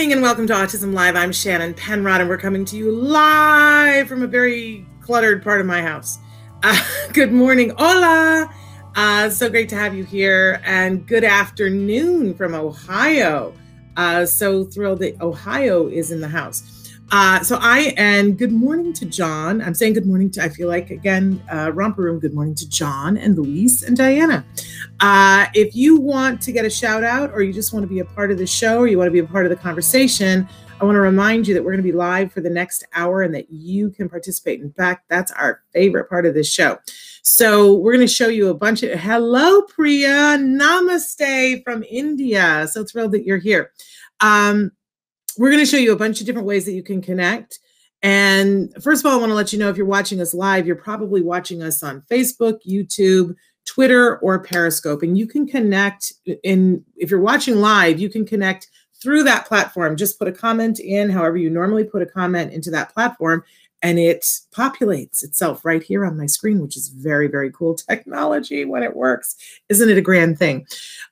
Morning and welcome to Autism Live. I'm Shannon Penrod and we're coming to you live from a very cluttered part of my house. Uh, good morning. Hola. Uh, so great to have you here and good afternoon from Ohio. Uh, so thrilled that Ohio is in the house. Uh, so I and good morning to John. I'm saying good morning to. I feel like again, uh, romper room. Good morning to John and Luis and Diana. Uh, if you want to get a shout out, or you just want to be a part of the show, or you want to be a part of the conversation, I want to remind you that we're going to be live for the next hour, and that you can participate. In fact, that's our favorite part of this show. So we're going to show you a bunch of. Hello, Priya. Namaste from India. So thrilled that you're here. Um, we're going to show you a bunch of different ways that you can connect. And first of all, I want to let you know if you're watching us live, you're probably watching us on Facebook, YouTube, Twitter, or Periscope. And you can connect in, if you're watching live, you can connect through that platform. Just put a comment in, however, you normally put a comment into that platform, and it populates itself right here on my screen, which is very, very cool technology when it works. Isn't it a grand thing?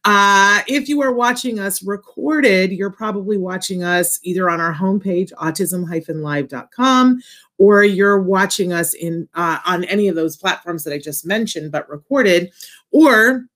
Uh, if you are watching us recorded, you're probably watching us either on our homepage, autism-live.com, or you're watching us in uh, on any of those platforms that I just mentioned, but recorded, or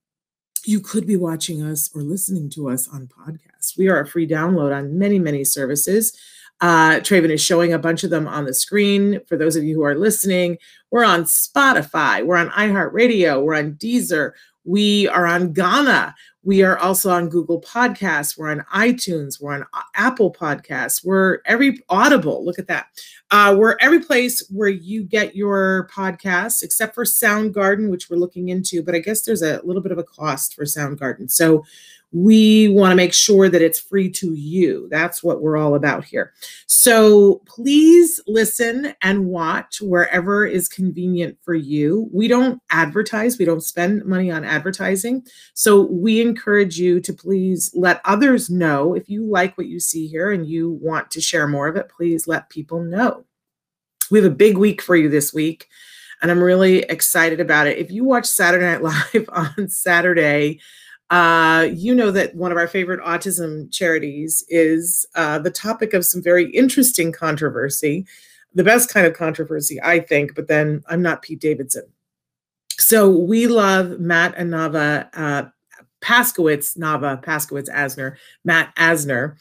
you could be watching us or listening to us on podcasts. We are a free download on many, many services. Uh, Traven is showing a bunch of them on the screen. For those of you who are listening, we're on Spotify, we're on iHeartRadio, we're on Deezer, we are on Gaana. We are also on Google Podcasts. We're on iTunes. We're on Apple Podcasts. We're every Audible. Look at that. Uh, we're every place where you get your podcasts, except for Soundgarden, which we're looking into. But I guess there's a little bit of a cost for Soundgarden. So we want to make sure that it's free to you. That's what we're all about here. So please listen and watch wherever is convenient for you. We don't advertise, we don't spend money on advertising. So we encourage you to please let others know if you like what you see here and you want to share more of it, please let people know. We have a big week for you this week and I'm really excited about it. If you watch Saturday Night Live on Saturday, uh, you know that one of our favorite autism charities is uh, the topic of some very interesting controversy, the best kind of controversy, I think, but then I'm not Pete Davidson. So we love Matt and Navah uh, Paskowitz, Navah Paskowitz Asner, Matt Asner.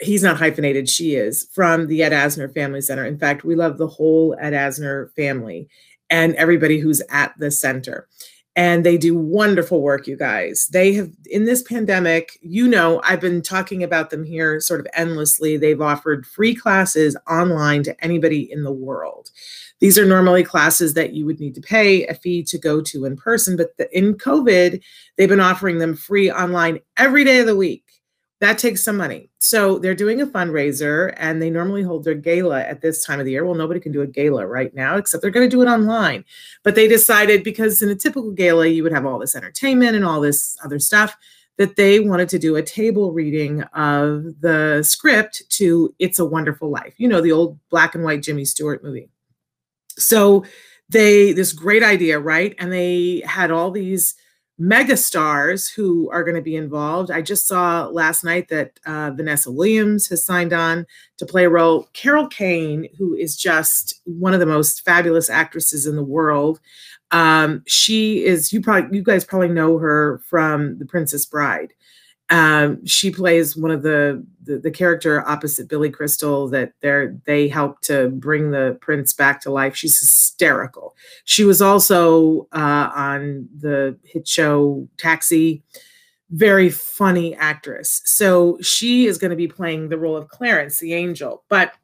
He's not hyphenated, she is, from the Ed Asner Family Center. In fact, we love the whole Ed Asner family and everybody who's at the center and they do wonderful work you guys. They have in this pandemic you know i've been talking about them here sort of endlessly. They've offered free classes online to anybody in the world. These are normally classes that you would need to pay a fee to go to in person but the, in covid they've been offering them free online every day of the week that takes some money. So they're doing a fundraiser and they normally hold their gala at this time of the year. Well, nobody can do a gala right now, except they're going to do it online. But they decided because in a typical gala, you would have all this entertainment and all this other stuff, that they wanted to do a table reading of the script to It's a Wonderful Life, you know, the old black and white Jimmy Stewart movie. So they, this great idea, right? And they had all these megastars who are going to be involved. I just saw last night that uh, Vanessa Williams has signed on to play a role. Carol Kane, who is just one of the most fabulous actresses in the world. Um, she is you probably you guys probably know her from The Princess Bride. Um, she plays one of the, the, the character opposite Billy Crystal that they're they help to bring the prince back to life. She's hysterical. She was also uh, on the hit show Taxi. Very funny actress. So she is going to be playing the role of Clarence, the angel. But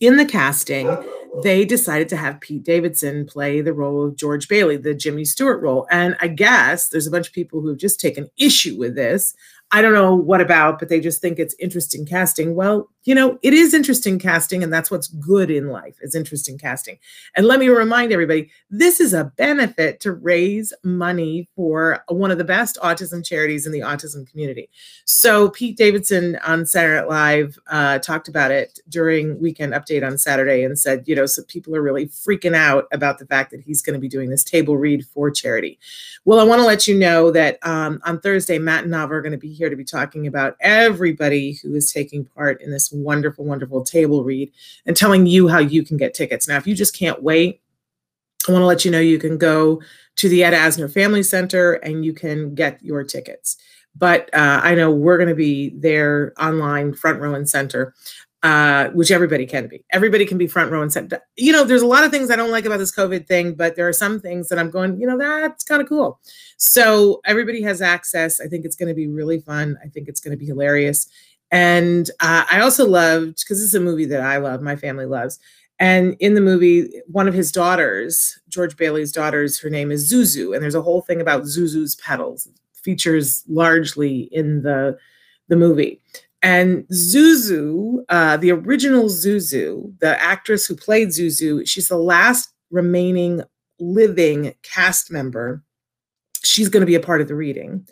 in the casting, they decided to have Pete Davidson play the role of George Bailey, the Jimmy Stewart role. And I guess there's a bunch of people who've just taken issue with this. I don't know what about, but they just think it's interesting casting. Well, you know, it is interesting casting, and that's what's good in life is interesting casting. And let me remind everybody, this is a benefit to raise money for one of the best autism charities in the autism community. So Pete Davidson on Saturday Night Live uh, talked about it during Weekend Update on Saturday and said, you know, so people are really freaking out about the fact that he's going to be doing this table read for charity. Well, I want to let you know that um, on Thursday, Matt and Navah are going to be here to be talking about everybody who is taking part in this wonderful, wonderful table read and telling you how you can get tickets. Now, if you just can't wait, I want to let you know you can go to the Ed Asner Family Center and you can get your tickets. But uh, I know we're going to be there online, front row and center, uh, which everybody can be. Everybody can be front row and center. You know, there's a lot of things I don't like about this COVID thing, but there are some things that I'm going, you know, that's kind of cool. So everybody has access. I think it's going to be really fun. I think it's going to be hilarious. And uh, I also loved, because this is a movie that I love, my family loves. And in the movie, one of his daughters, George Bailey's daughters, her name is Zuzu. And there's a whole thing about Zuzu's petals, features largely in the, the movie. And Zuzu, uh, the original Zuzu, the actress who played Zuzu, she's the last remaining living cast member. She's going to be a part of the reading.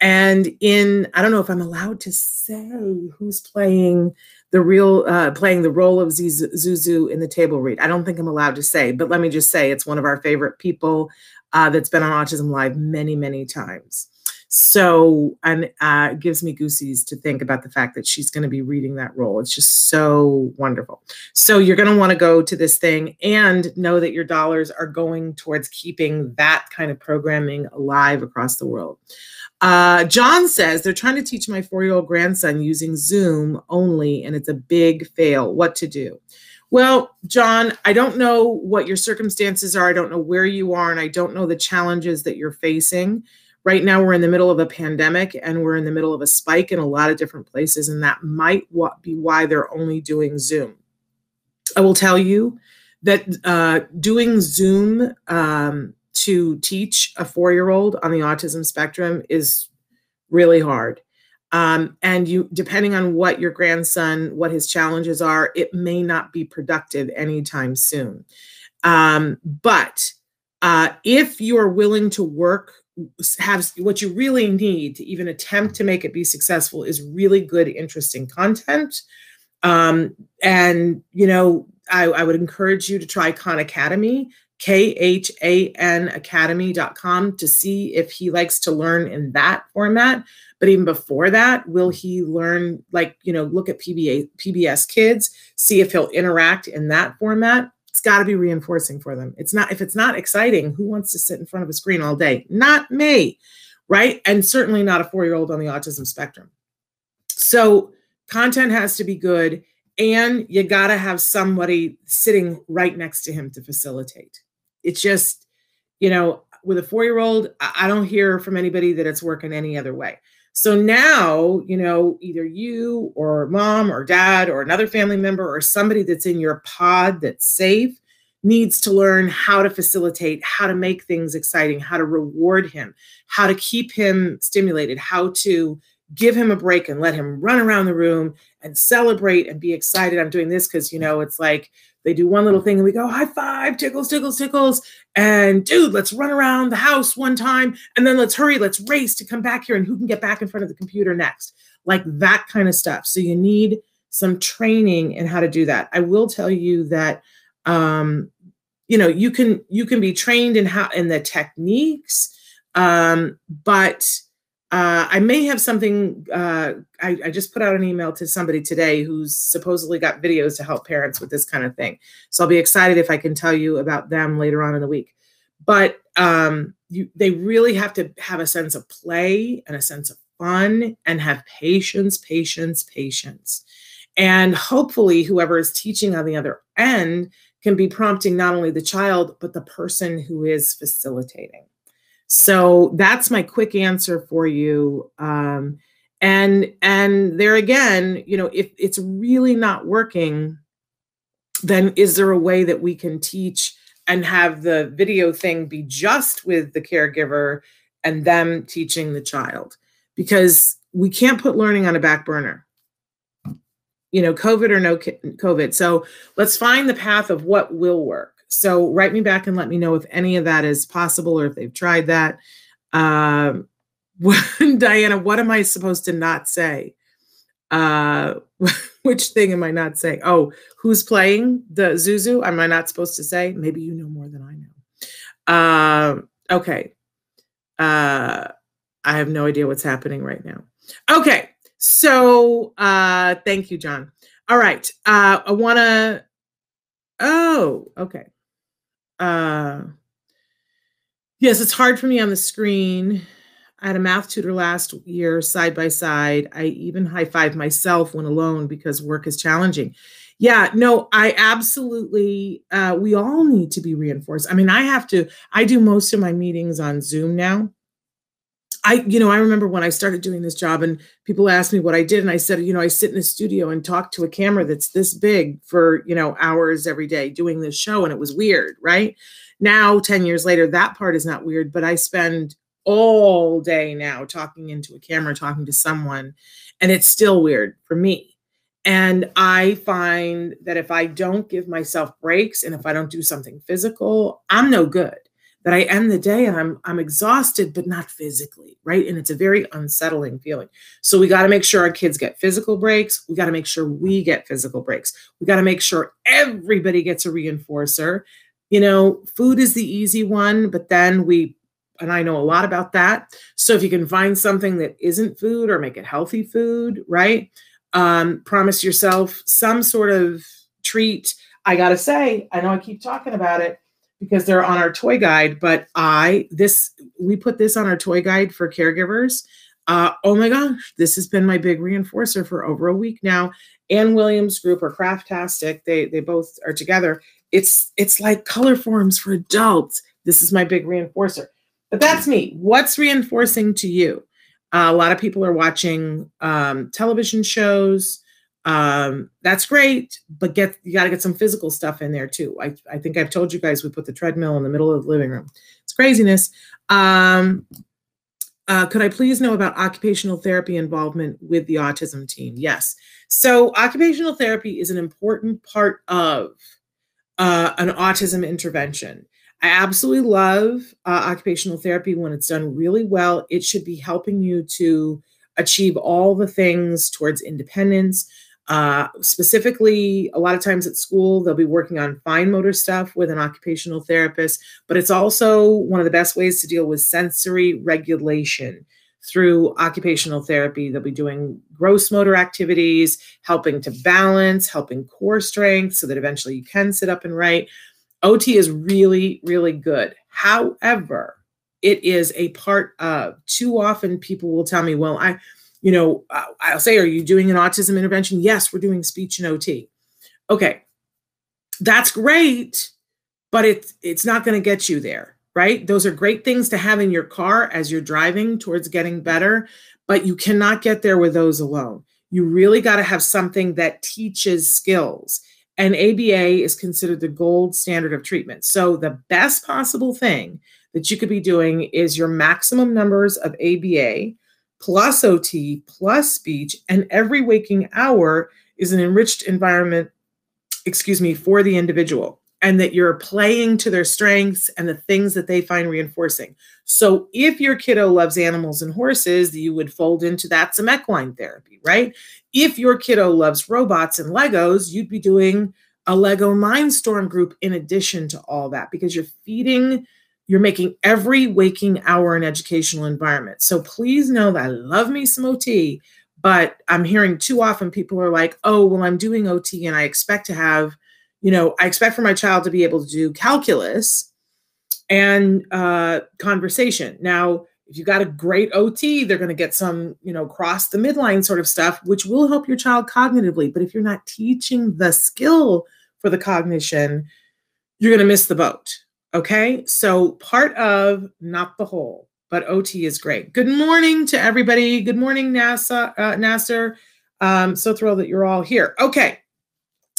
And in, I don't know if I'm allowed to say who's playing the real, uh, playing the role of Zuzu in the table read. I don't think I'm allowed to say, but let me just say it's one of our favorite people uh, that's been on Autism Live many, many times. So, and uh, gives me goosies to think about the fact that she's going to be reading that role. It's just so wonderful. So, you're going to want to go to this thing and know that your dollars are going towards keeping that kind of programming alive across the world. Uh, John says they're trying to teach my four year old grandson using Zoom only, and it's a big fail. What to do? Well, John, I don't know what your circumstances are. I don't know where you are, and I don't know the challenges that you're facing. Right now, we're in the middle of a pandemic and we're in the middle of a spike in a lot of different places, and that might be why they're only doing Zoom. I will tell you that uh, doing Zoom um, to teach a four year old on the autism spectrum is really hard. Um, and you, depending on what your grandson, what his challenges are, it may not be productive anytime soon. Um, but uh, if you are willing to work, have what you really need to even attempt to make it be successful is really good, interesting content. Um, and you know, I, I would encourage you to try Khan Academy. K-H-A-N academy.com to see if he likes to learn in that format. But even before that, will he learn, like, you know, look at PBA, PBS kids, see if he'll interact in that format? Got to be reinforcing for them. It's not, if it's not exciting, who wants to sit in front of a screen all day? Not me, right? And certainly not a four year old on the autism spectrum. So content has to be good and you got to have somebody sitting right next to him to facilitate it's just, you know, with a four year old, I don't hear from anybody that it's working any other way. So now, you know, either you or mom or dad or another family member or somebody that's in your pod that's safe needs to learn how to facilitate, how to make things exciting, how to reward him, how to keep him stimulated, how to give him a break and let him run around the room and celebrate and be excited. I'm doing this because, you know, it's like they do one little thing and we go, high five, tickles, tickles, tickles. And dude, let's run around the house one time and then let's hurry, let's race to come back here and who can get back in front of the computer next. Like that kind of stuff. So you need some training in how to do that. I will tell you that um, you know, you can you can be trained in how in the techniques, um, but uh, I may have something. Uh, I, I, just put out an email to somebody today who's supposedly got videos to help parents with this kind of thing. So I'll be excited if I can tell you about them later on in the week. But um, you, they really have to have a sense of play and a sense of fun and have patience, patience, patience. And hopefully, whoever is teaching on the other end can be prompting not only the child, but the person who is facilitating. So that's my quick answer for you. Um, and and there again, you know, if it's really not working, then is there a way that we can teach and have the video thing be just with the caregiver and them teaching the child? Because we can't put learning on a back burner you know, COVID or no COVID. So let's find the path of what will work. So write me back and let me know if any of that is possible or if they've tried that. Um, Diana, what am I supposed to not say? Uh, which thing am I not saying? Oh, who's playing the Zuzu? Am I not supposed to say? Maybe you know more than I know. Uh, okay. Uh, I have no idea what's happening right now. Okay. So uh thank you, John. All right. Uh I wanna oh, okay. Uh yes, it's hard for me on the screen. I had a math tutor last year side by side. I even high five myself when alone because work is challenging. Yeah, no, I absolutely, uh, we all need to be reinforced. I mean, I have to, I do most of my meetings on Zoom now. I, you know, I remember when I started doing this job and people asked me what I did. And I said, you know, I sit in a studio and talk to a camera that's this big for, you know, hours every day doing this show. And it was weird, right? Now, 10 years later, that part is not weird, but I spend all day now talking into a camera, talking to someone, and it's still weird for me. And I find that if I don't give myself breaks and if I don't do something physical, I'm no good that I end the day and I'm I'm exhausted, but not physically, right? And it's a very unsettling feeling. So we got to make sure our kids get physical breaks. We got to make sure we get physical breaks. We got to make sure everybody gets a reinforcer. You know, food is the easy one, but then we and I know a lot about that. So if you can find something that isn't food or make it healthy food, right? Um, promise yourself some sort of treat. I gotta say, I know I keep talking about it because they're on our toy guide. But I this we put this on our toy guide for caregivers. Uh, oh my gosh, this has been my big reinforcer for over a week now. Ann Williams Group or Craftastic, they they both are together. It's it's like color forms for adults. This is my big reinforcer. But that's me. What's reinforcing to you? Uh, a lot of people are watching um, television shows um, that's great, but get you got to get some physical stuff in there too. I, I think I've told you guys we put the treadmill in the middle of the living room. It's craziness. Um, uh, could I please know about occupational therapy involvement with the autism team? Yes. So occupational therapy is an important part of uh, an autism intervention. I absolutely love uh, occupational therapy when it's done really well. It should be helping you to achieve all the things towards independence, uh, specifically, a lot of times at school, they'll be working on fine motor stuff with an occupational therapist, but it's also one of the best ways to deal with sensory regulation through occupational therapy. They'll be doing gross motor activities, helping to balance, helping core strength so that eventually you can sit up and write. OT is really, really good. However, it is a part of too often people will tell me, well, I, you know, I'll say, Are you doing an autism intervention? Yes, we're doing speech and OT. Okay, that's great, but it's it's not going to get you there, right? Those are great things to have in your car as you're driving towards getting better, but you cannot get there with those alone. You really got to have something that teaches skills. And ABA is considered the gold standard of treatment. So the best possible thing that you could be doing is your maximum numbers of ABA plus OT plus speech, and every waking hour is an enriched environment, excuse me, for the individual, and that you're playing to their strengths and the things that they find reinforcing. So if your kiddo loves animals and horses, you would fold into that some equine therapy, right? If your kiddo loves robots and Legos, you'd be doing a Lego Mindstorm group in addition to all that because you're feeding you're making every waking hour an educational environment. So please know that I love me some OT, but I'm hearing too often people are like, oh, well, I'm doing OT and I expect to have, you know, I expect for my child to be able to do calculus and uh, conversation. Now, If you got a great OT, they're going to get some, you know, cross the midline sort of stuff, which will help your child cognitively. But if you're not teaching the skill for the cognition, you're going to miss the boat. Okay. So part of, not the whole, but OT is great. Good morning to everybody. Good morning, NASA, uh, Nasser. Um, so thrilled that you're all here. Okay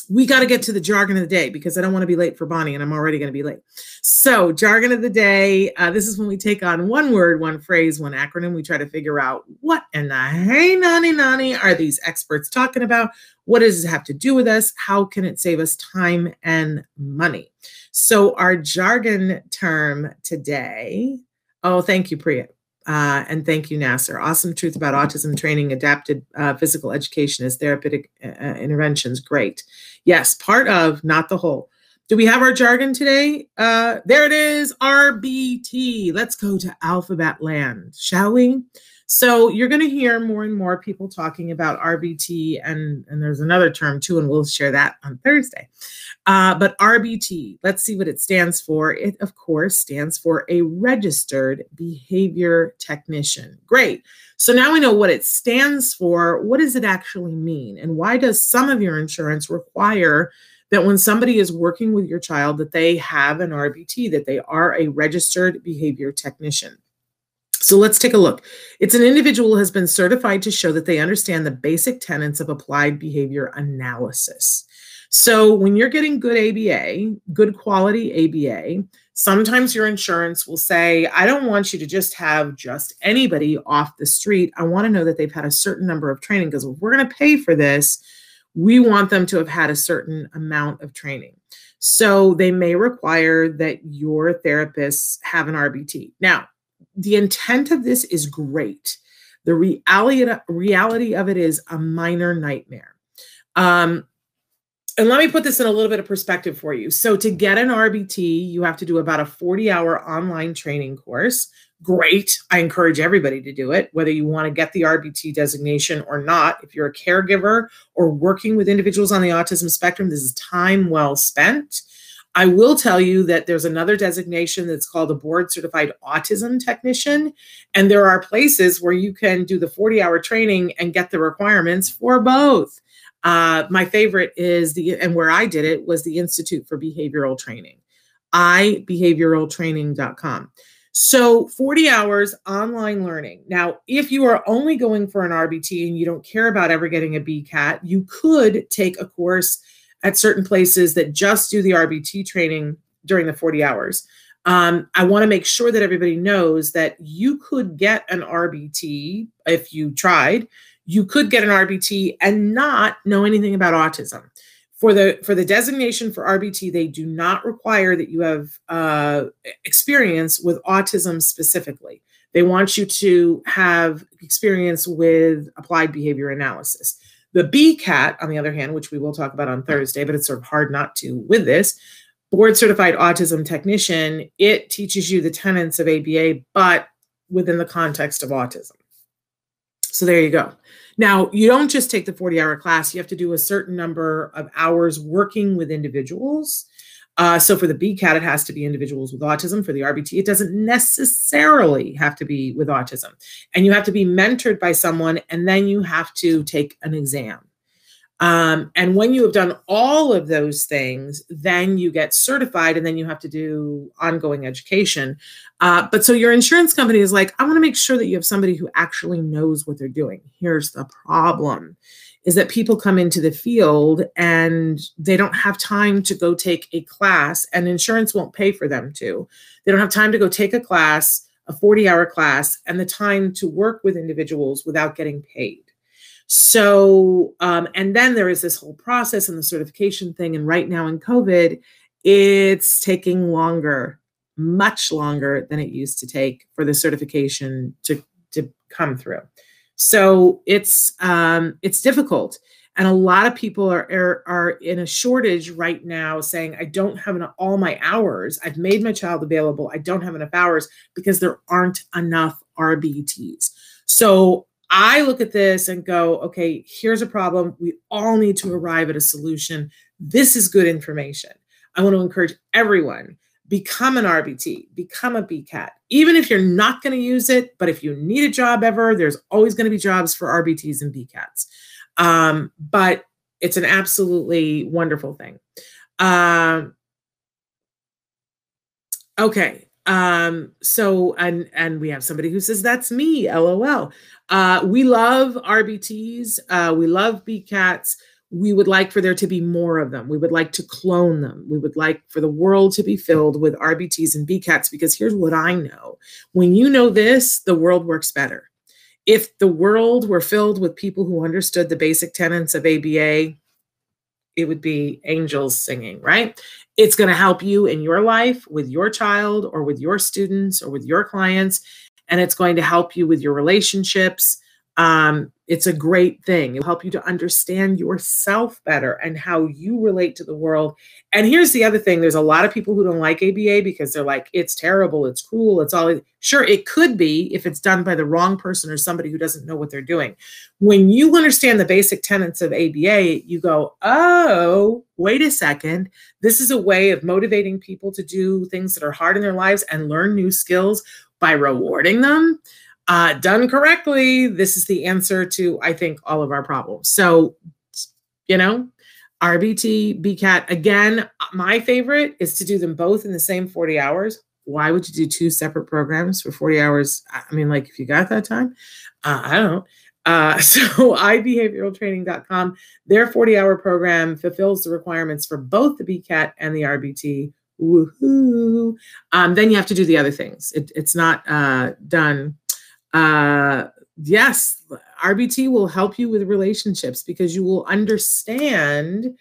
we got to get to the jargon of the day because I don't want to be late for Bonnie and I'm already going to be late. So, jargon of the day uh, this is when we take on one word, one phrase, one acronym. We try to figure out what and the hey, nani, nani are these experts talking about? What does it have to do with us? How can it save us time and money? So, our jargon term today. Oh, thank you, Priya. Uh, and thank you, Nasser. Awesome truth about autism training, adapted uh, physical education as therapeutic uh, uh, interventions. Great. Yes, part of, not the whole. Do we have our jargon today? Uh, there it is, RBT. Let's go to alphabet land, shall we? So you're going to hear more and more people talking about RBT, and, and there's another term too, and we'll share that on Thursday. Uh, but RBT, let's see what it stands for. It, of course, stands for a registered behavior technician. Great. So now we know what it stands for. What does it actually mean? And why does some of your insurance require that when somebody is working with your child that they have an RBT, that they are a registered behavior technician? So let's take a look. It's an individual who has been certified to show that they understand the basic tenets of applied behavior analysis. So when you're getting good ABA, good quality ABA, sometimes your insurance will say, I don't want you to just have just anybody off the street. I want to know that they've had a certain number of training because we're going to pay for this, we want them to have had a certain amount of training. So they may require that your therapists have an RBT. Now, the intent of this is great. The reality, reality of it is a minor nightmare. Um, and let me put this in a little bit of perspective for you. So, to get an RBT, you have to do about a 40 hour online training course. Great. I encourage everybody to do it, whether you want to get the RBT designation or not. If you're a caregiver or working with individuals on the autism spectrum, this is time well spent. I will tell you that there's another designation that's called a board certified autism technician. And there are places where you can do the 40 hour training and get the requirements for both. Uh, my favorite is the, and where I did it was the Institute for Behavioral Training, ibehavioraltraining.com. So 40 hours online learning. Now, if you are only going for an RBT and you don't care about ever getting a BCAT, you could take a course at certain places that just do the RBT training during the 40 hours. Um, I want to make sure that everybody knows that you could get an RBT if you tried. You could get an RBT and not know anything about autism. For the for the designation for RBT, they do not require that you have uh, experience with autism specifically. They want you to have experience with applied behavior analysis. The BCAT, on the other hand, which we will talk about on Thursday, but it's sort of hard not to with this, board certified autism technician, it teaches you the tenets of ABA, but within the context of autism. So there you go. Now, you don't just take the 40 hour class, you have to do a certain number of hours working with individuals. Uh, so for the BCAT, it has to be individuals with autism. For the RBT, it doesn't necessarily have to be with autism. And you have to be mentored by someone, and then you have to take an exam. Um, and when you have done all of those things, then you get certified and then you have to do ongoing education. Uh, but so your insurance company is like, I want to make sure that you have somebody who actually knows what they're doing. Here's the problem is that people come into the field and they don't have time to go take a class, and insurance won't pay for them to. They don't have time to go take a class, a 40 hour class, and the time to work with individuals without getting paid. So, um, and then there is this whole process and the certification thing. And right now in COVID, it's taking longer, much longer than it used to take for the certification to, to come through. So it's um, it's difficult, and a lot of people are, are, are in a shortage right now, saying I don't have enough, all my hours. I've made my child available. I don't have enough hours because there aren't enough RBTs. So I look at this and go, okay, here's a problem. We all need to arrive at a solution. This is good information. I want to encourage everyone become an RBT, become a BCAT. Even if you're not going to use it, but if you need a job ever, there's always going to be jobs for RBTs and BCATs. Um, but it's an absolutely wonderful thing. Um, okay. Um, so and and we have somebody who says that's me, lol. Uh, we love RBTs, uh, we love BCATs we would like for there to be more of them. We would like to clone them. We would like for the world to be filled with RBTs and BCATs because here's what I know. When you know this, the world works better. If the world were filled with people who understood the basic tenets of ABA, it would be angels singing, right? It's going to help you in your life with your child or with your students or with your clients. And it's going to help you with your relationships um, it's a great thing. It'll help you to understand yourself better and how you relate to the world. And here's the other thing there's a lot of people who don't like ABA because they're like, it's terrible, it's cruel, it's all. Sure, it could be if it's done by the wrong person or somebody who doesn't know what they're doing. When you understand the basic tenets of ABA, you go, oh, wait a second. This is a way of motivating people to do things that are hard in their lives and learn new skills by rewarding them uh, done correctly, this is the answer to, I think, all of our problems. So, you know, RBT, BCAT, again, my favorite is to do them both in the same 40 hours. Why would you do two separate programs for 40 hours? I mean, like if you got that time, uh, I don't. Uh, so ibehavioraltraining.com, their 40 hour program fulfills the requirements for both the BCAT and the RBT. Woohoo. Um, then you have to do the other things. It, it's not uh, done uh, yes, RBT will help you with relationships because you will understand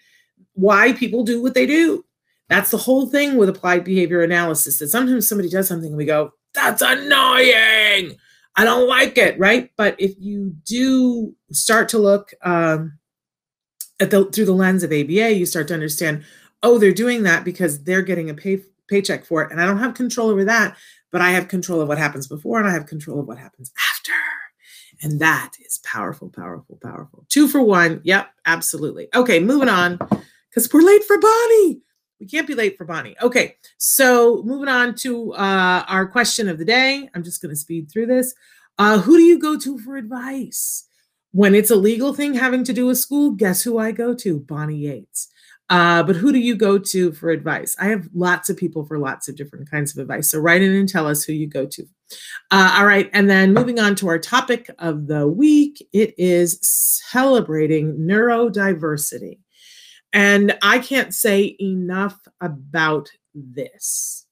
why people do what they do. That's the whole thing with applied behavior analysis. That sometimes somebody does something and we go, that's annoying. I don't like it, right? But if you do start to look um, at the through the lens of ABA, you start to understand, oh, they're doing that because they're getting a pay, paycheck for it, and I don't have control over that but I have control of what happens before and I have control of what happens after. And that is powerful, powerful, powerful. Two for one. Yep, absolutely. Okay, moving on because we're late for Bonnie. We can't be late for Bonnie. Okay, so moving on to uh, our question of the day. I'm just going to speed through this. Uh, who do you go to for advice? When it's a legal thing having to do with school, guess who I go to? Bonnie Yates. Uh, but who do you go to for advice? I have lots of people for lots of different kinds of advice. So write in and tell us who you go to. Uh, all right. And then moving on to our topic of the week, it is celebrating neurodiversity. And I can't say enough about this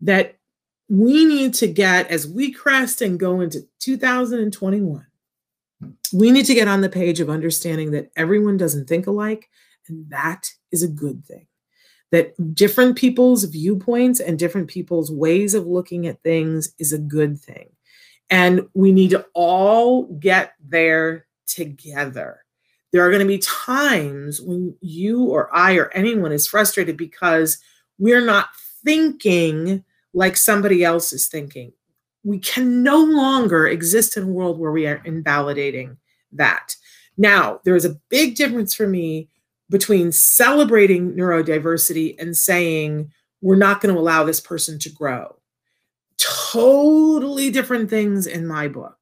that we need to get, as we crest and go into 2021, we need to get on the page of understanding that everyone doesn't think alike and that is a good thing. That different people's viewpoints and different people's ways of looking at things is a good thing. And we need to all get there together. There are going to be times when you or I or anyone is frustrated because we're not thinking like somebody else is thinking. We can no longer exist in a world where we are invalidating that. Now, there is a big difference for me between celebrating neurodiversity and saying we're not going to allow this person to grow. Totally different things in my book.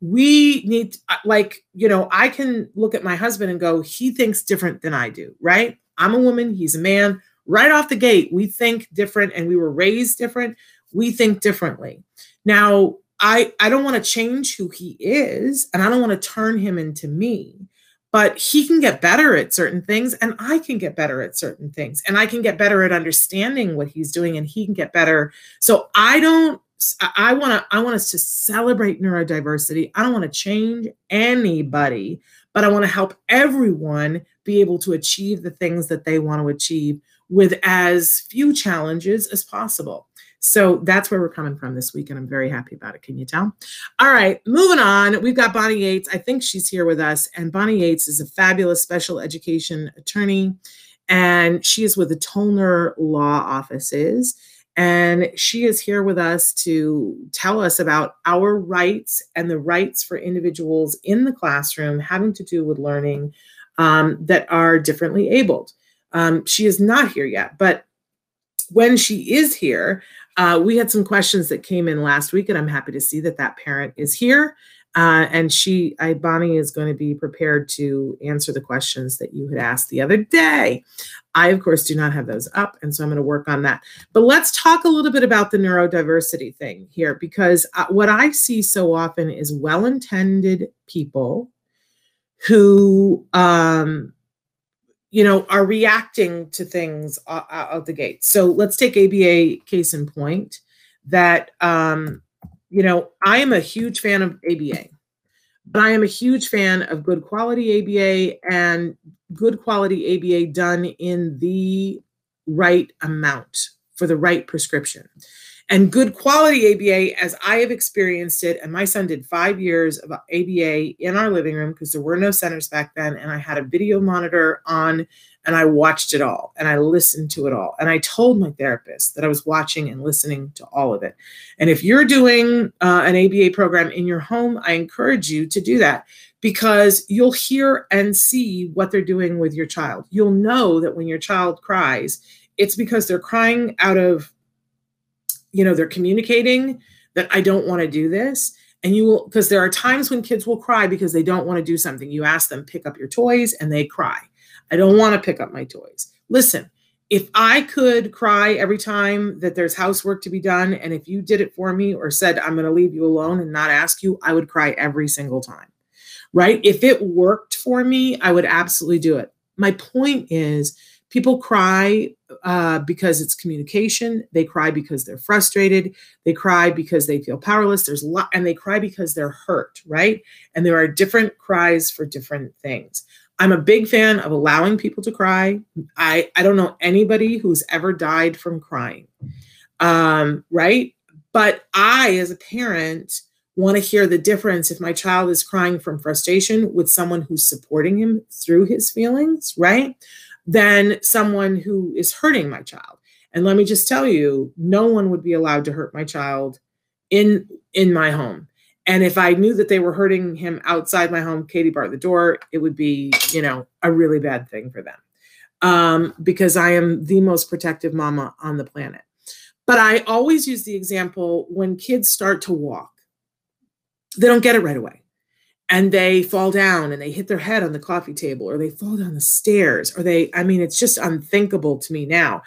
We need, uh, like, you know, I can look at my husband and go, he thinks different than I do, right? I'm a woman, he's a man. Right off the gate, we think different and we were raised different. We think differently. Now, I, I don't want to change who he is and I don't want to turn him into me but he can get better at certain things and I can get better at certain things and I can get better at understanding what he's doing and he can get better. So I don't I want to I want us to celebrate neurodiversity. I don't want to change anybody, but I want to help everyone be able to achieve the things that they want to achieve with as few challenges as possible. So that's where we're coming from this week, and I'm very happy about it. Can you tell? All right, moving on. We've got Bonnie Yates. I think she's here with us, and Bonnie Yates is a fabulous special education attorney, and she is with the Tollner Law Offices. And she is here with us to tell us about our rights and the rights for individuals in the classroom having to do with learning um, that are differently abled. Um, she is not here yet, but when she is here, uh, we had some questions that came in last week, and I'm happy to see that that parent is here. Uh, and she, I, Bonnie, is going to be prepared to answer the questions that you had asked the other day. I, of course, do not have those up, and so I'm going to work on that. But let's talk a little bit about the neurodiversity thing here, because uh, what I see so often is well intended people who um, you know, are reacting to things out the gate. So let's take ABA case in point that, um, you know, I am a huge fan of ABA, but I am a huge fan of good quality ABA and good quality ABA done in the right amount for the right prescription. And good quality ABA, as I have experienced it, and my son did five years of ABA in our living room because there were no centers back then. And I had a video monitor on and I watched it all and I listened to it all. And I told my therapist that I was watching and listening to all of it. And if you're doing uh, an ABA program in your home, I encourage you to do that because you'll hear and see what they're doing with your child. You'll know that when your child cries, it's because they're crying out of you know they're communicating that i don't want to do this. And you will because there are times when kids will cry because they don't want to do something. You ask them pick up your toys and they cry. I don't want to pick up my toys. Listen if i could cry every time that there's housework to be done and if you did it for me or said i'm going to leave you alone and not ask you i would cry every single time right? If it worked for me i would absolutely do it. My point is people cry uh, because it's communication. They cry because they're frustrated. They cry because they feel powerless. There's a lot and they cry because they're hurt right? And there are different cries for different things. I'm a big fan of allowing people to cry. I i don't know anybody who's ever died from crying um, right? But i as a parent want to hear the difference if my child is crying from frustration with someone who's supporting him through his feelings right than someone who is hurting my child. And let me just tell you, no one would be allowed to hurt my child in in my home. And if I knew that they were hurting him outside my home, Katie barred the door, it would be, you know, a really bad thing for them. Um, because I am the most protective mama on the planet. But I always use the example when kids start to walk, they don't get it right away and they fall down and they hit their head on the coffee table or they fall down the stairs or they i mean it's just unthinkable to me now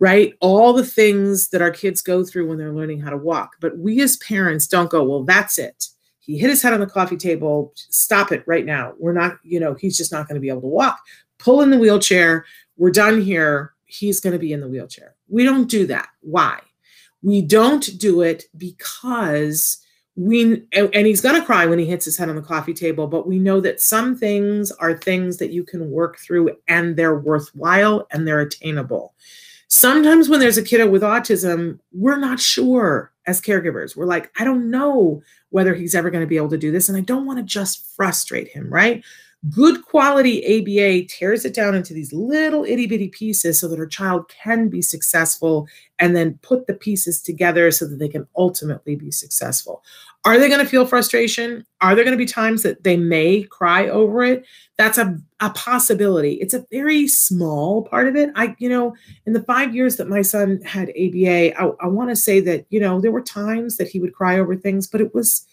right? All the things that our kids go through when they're learning how to walk but we as parents don't go well that's it. He hit his head on the coffee table. Stop it right now. We're not you know he's just not going to be able to walk. Pull in the wheelchair. We're done here. He's going to be in the wheelchair. We don't do that. Why? We don't do it because we and he's going to cry when he hits his head on the coffee table but we know that some things are things that you can work through and they're worthwhile and they're attainable. Sometimes when there's a kiddo with autism we're not sure as caregivers. We're like i don't know whether he's ever going to be able to do this and i don't want to just frustrate him right Good quality ABA tears it down into these little itty bitty pieces so that her child can be successful and then put the pieces together so that they can ultimately be successful. Are they going to feel frustration? Are there going to be times that they may cry over it? That's a, a possibility. It's a very small part of it. I, you know, in the five years that my son had ABA, I, I want to say that, you know, there were times that he would cry over things, but it was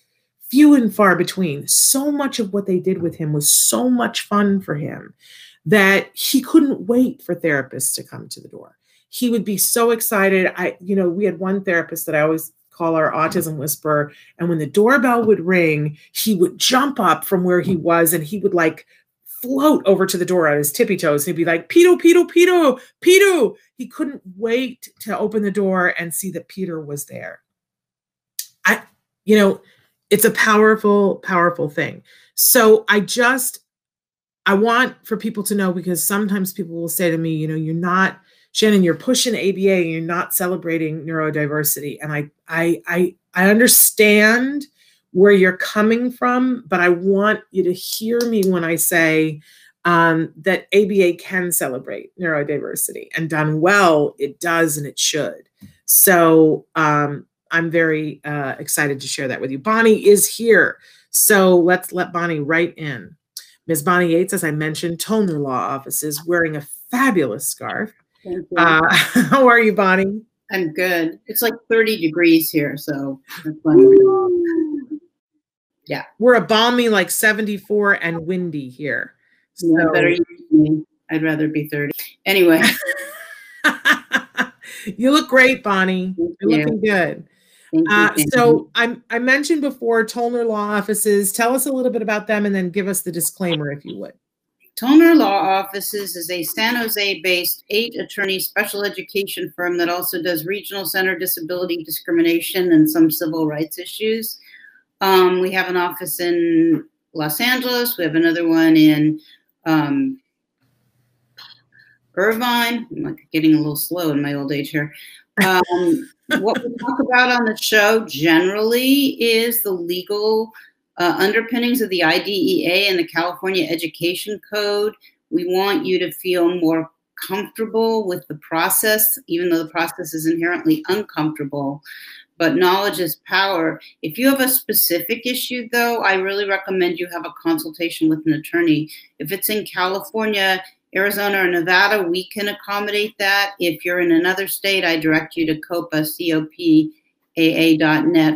few and far between. So much of what they did with him was so much fun for him that he couldn't wait for therapists to come to the door. He would be so excited. I, you know, we had one therapist that I always call our autism whisperer. And when the doorbell would ring, he would jump up from where he was and he would like float over to the door on his tippy toes. He'd be like, Peter, Peter, Peter, Peter. He couldn't wait to open the door and see that Peter was there. I, you know, it's a powerful powerful thing so i just i want for people to know because sometimes people will say to me you know you're not shannon you're pushing aba and you're not celebrating neurodiversity and i i i, I understand where you're coming from but i want you to hear me when i say um, that ABA can celebrate neurodiversity and done well, it does and it should. So um, I'm very uh, excited to share that with you. Bonnie is here. So let's let Bonnie right in. Ms. Bonnie Yates, as I mentioned, Toner Law Offices, wearing a fabulous scarf. Uh, how are you, Bonnie? I'm good. It's like 30 degrees here, so yeah. We're a balmy like 74 and windy here. So. Yeah, better. I'd rather be 30. Anyway. you look great, Bonnie. You're you. looking good. Uh, so I, I mentioned before Tollner Law Offices. Tell us a little bit about them and then give us the disclaimer if you would. Tollner Law Offices is a San Jose based eight attorney special education firm that also does regional center disability discrimination and some civil rights issues. Um, we have an office in Los Angeles, we have another one in um, Irvine. I'm like getting a little slow in my old age here. Um, what we talk about on the show generally is the legal uh, underpinnings of the IDEA and the California Education Code. We want you to feel more comfortable with the process, even though the process is inherently uncomfortable. But knowledge is power. If you have a specific issue, though, I really recommend you have a consultation with an attorney. If it's in California, Arizona, or Nevada, we can accommodate that. If you're in another state, I direct you to COPAA, C-O-P-A-A.net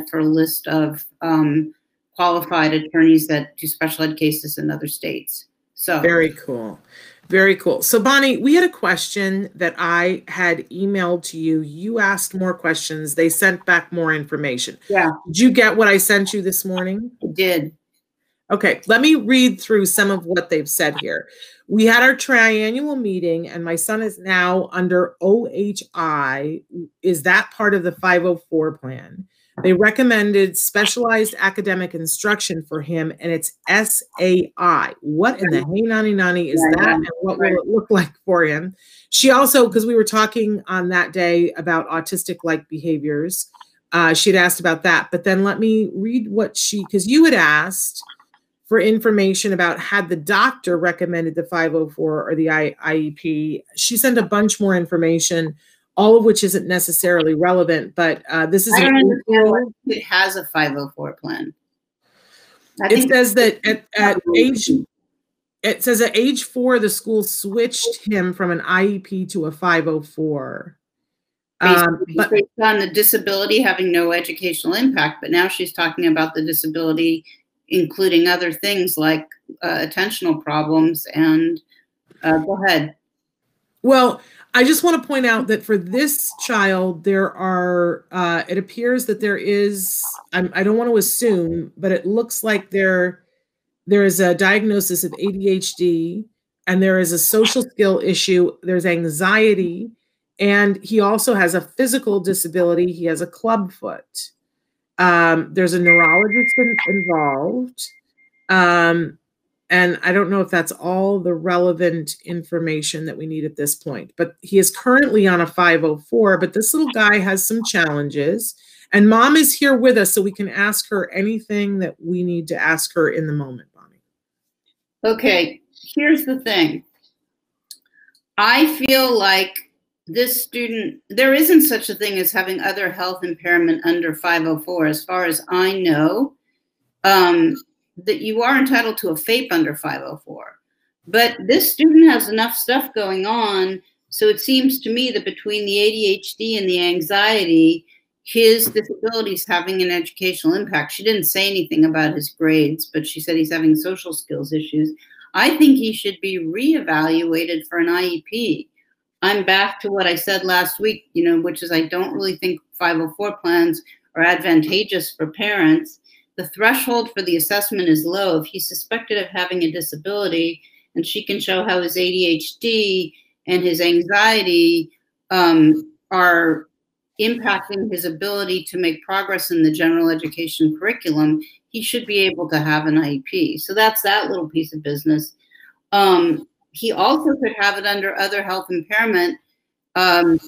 for a list of um, qualified attorneys that do special ed cases in other states. So very cool. Very cool. So, Bonnie, we had a question that I had emailed to you. You asked more questions. They sent back more information. Yeah. Did you get what I sent you this morning? I did. Okay, let me read through some of what they've said here. We had our triennial meeting, and my son is now under OHI. Is that part of the 504 plan? They recommended specialized academic instruction for him, and it's SAI. What in the hey nani nani is that, and what will it look like for him? She also, because we were talking on that day about autistic like behaviors, uh, she had asked about that. But then let me read what she, because you had asked for information about had the doctor recommended the 504 or the IEP. She sent a bunch more information, all of which isn't necessarily relevant, but uh, this is I don't understand it has a 504 plan. I it says that at, at age it says at age four, the school switched him from an IEP to a 504. Um, but based on the disability having no educational impact, but now she's talking about the disability including other things like uh, attentional problems. And uh, go ahead. Well, I just want to point out that for this child, there are, uh, it appears that there is, I'm, I do not want to assume, but it looks like there, there is a diagnosis of ADHD and there is a social skill issue. There's anxiety and he also has a physical disability. He has a club foot. Um, there's a neurologist involved. Um, and I don't know if that's all the relevant information that we need at this point, but he is currently on a 504. But this little guy has some challenges, and mom is here with us, so we can ask her anything that we need to ask her in the moment, Bonnie. Okay, here's the thing I feel like this student, there isn't such a thing as having other health impairment under 504, as far as I know. Um, that you are entitled to a FAPE under 504. But this student has enough stuff going on, so it seems to me that between the ADHD and the anxiety, his disability is having an educational impact. She didn't say anything about his grades, but she said he's having social skills issues. I think he should be reevaluated for an IEP. I'm back to what I said last week, you know, which is I don't really think 504 plans are advantageous for parents. The threshold for the assessment is low. If he's suspected of having a disability and she can show how his ADHD and his anxiety um, are impacting his ability to make progress in the general education curriculum, he should be able to have an IEP. So that's that little piece of business. Um, he also could have it under other health impairment um,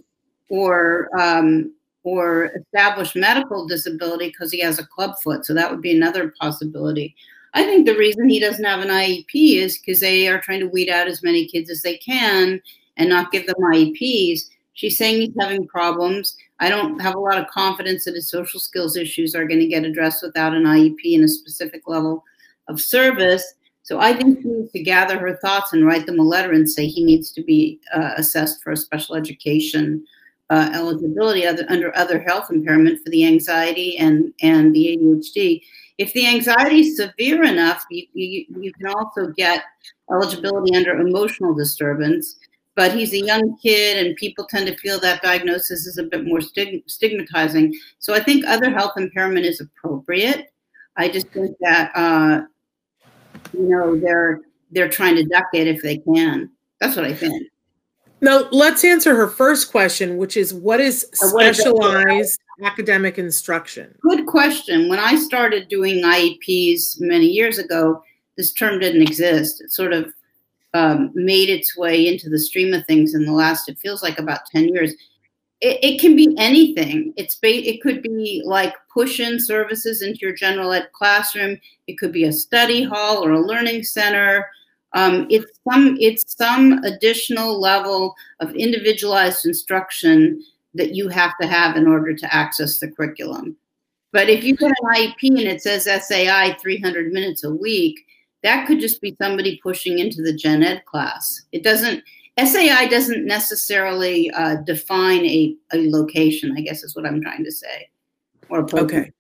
or um, or established medical disability because he has a club foot. So that would be another possibility. I think the reason he doesn't have an IEP is because they are trying to weed out as many kids as they can and not give them IEPs. She's saying he's having problems. I don't have a lot of confidence that his social skills issues are going to get addressed without an IEP and a specific level of service. So I think she needs to gather her thoughts and write them a letter and say he needs to be uh, assessed for a special education uh, eligibility other, under other health impairment for the anxiety and, and the ADHD. If the anxiety is severe enough, you, you, you can also get eligibility under emotional disturbance. But he's a young kid, and people tend to feel that diagnosis is a bit more stig- stigmatizing. So I think other health impairment is appropriate. I just think that uh, you know they're they're trying to duck it if they can. That's what I think. Now, let's answer her first question, which is what is specialized academic instruction? Good question. When I started doing IEPs many years ago, this term didn't exist. It sort of um, made its way into the stream of things in the last, it feels like about 10 years. It, it can be anything. It's it could be like push-in services into your general ed classroom. It could be a study hall or a learning center. Um, it's some it's some additional level of individualized instruction that you have to have in order to access the curriculum. But if you get an IEP and it says SAI 300 minutes a week, that could just be somebody pushing into the gen ed class. It doesn't SAI doesn't necessarily uh, define a, a location. I guess is what I'm trying to say. Or okay.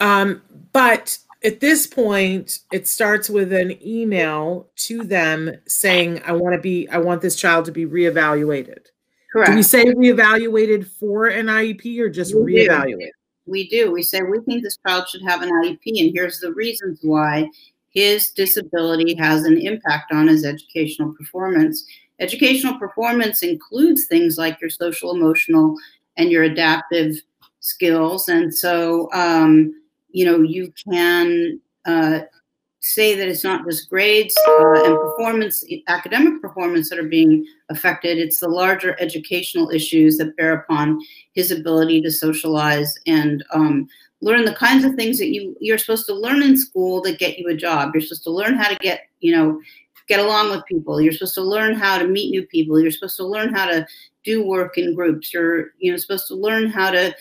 Um, but at this point, it starts with an email to them saying, I want to be, I want this child to be reevaluated. Correct. Do we say reevaluated for an IEP or just we reevaluate? Do. We do. We say we think this child should have an IEP, and here's the reasons why his disability has an impact on his educational performance. Educational performance includes things like your social, emotional, and your adaptive skills. And so, um, you know, you can uh, say that it's not just grades uh, and performance, academic performance that are being affected. It's the larger educational issues that bear upon his ability to socialize and um, learn the kinds of things that you you're supposed to learn in school that get you a job. You're supposed to learn how to get, you know, get along with people. You're supposed to learn how to meet new people. You're supposed to learn how to do work in groups. You're, you know, supposed to learn how to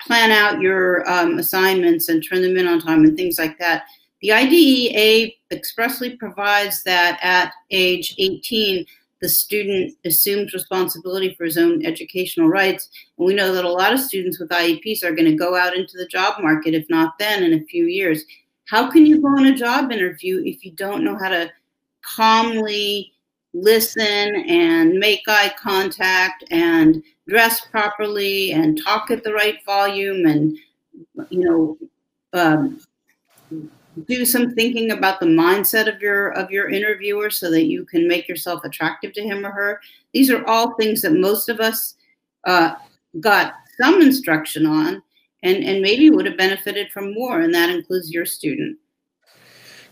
plan out your um, assignments and turn them in on time and things like that. The IDEA expressly provides that at age 18, the student assumes responsibility for his own educational rights. And we know that a lot of students with IEPs are going to go out into the job market, if not then, in a few years. How can you go on a job interview if you don't know how to calmly listen and make eye contact and dress properly and talk at the right volume and you know um, do some thinking about the mindset of your of your interviewer so that you can make yourself attractive to him or her. These are all things that most of us uh, got some instruction on and and maybe would have benefited from more and that includes your student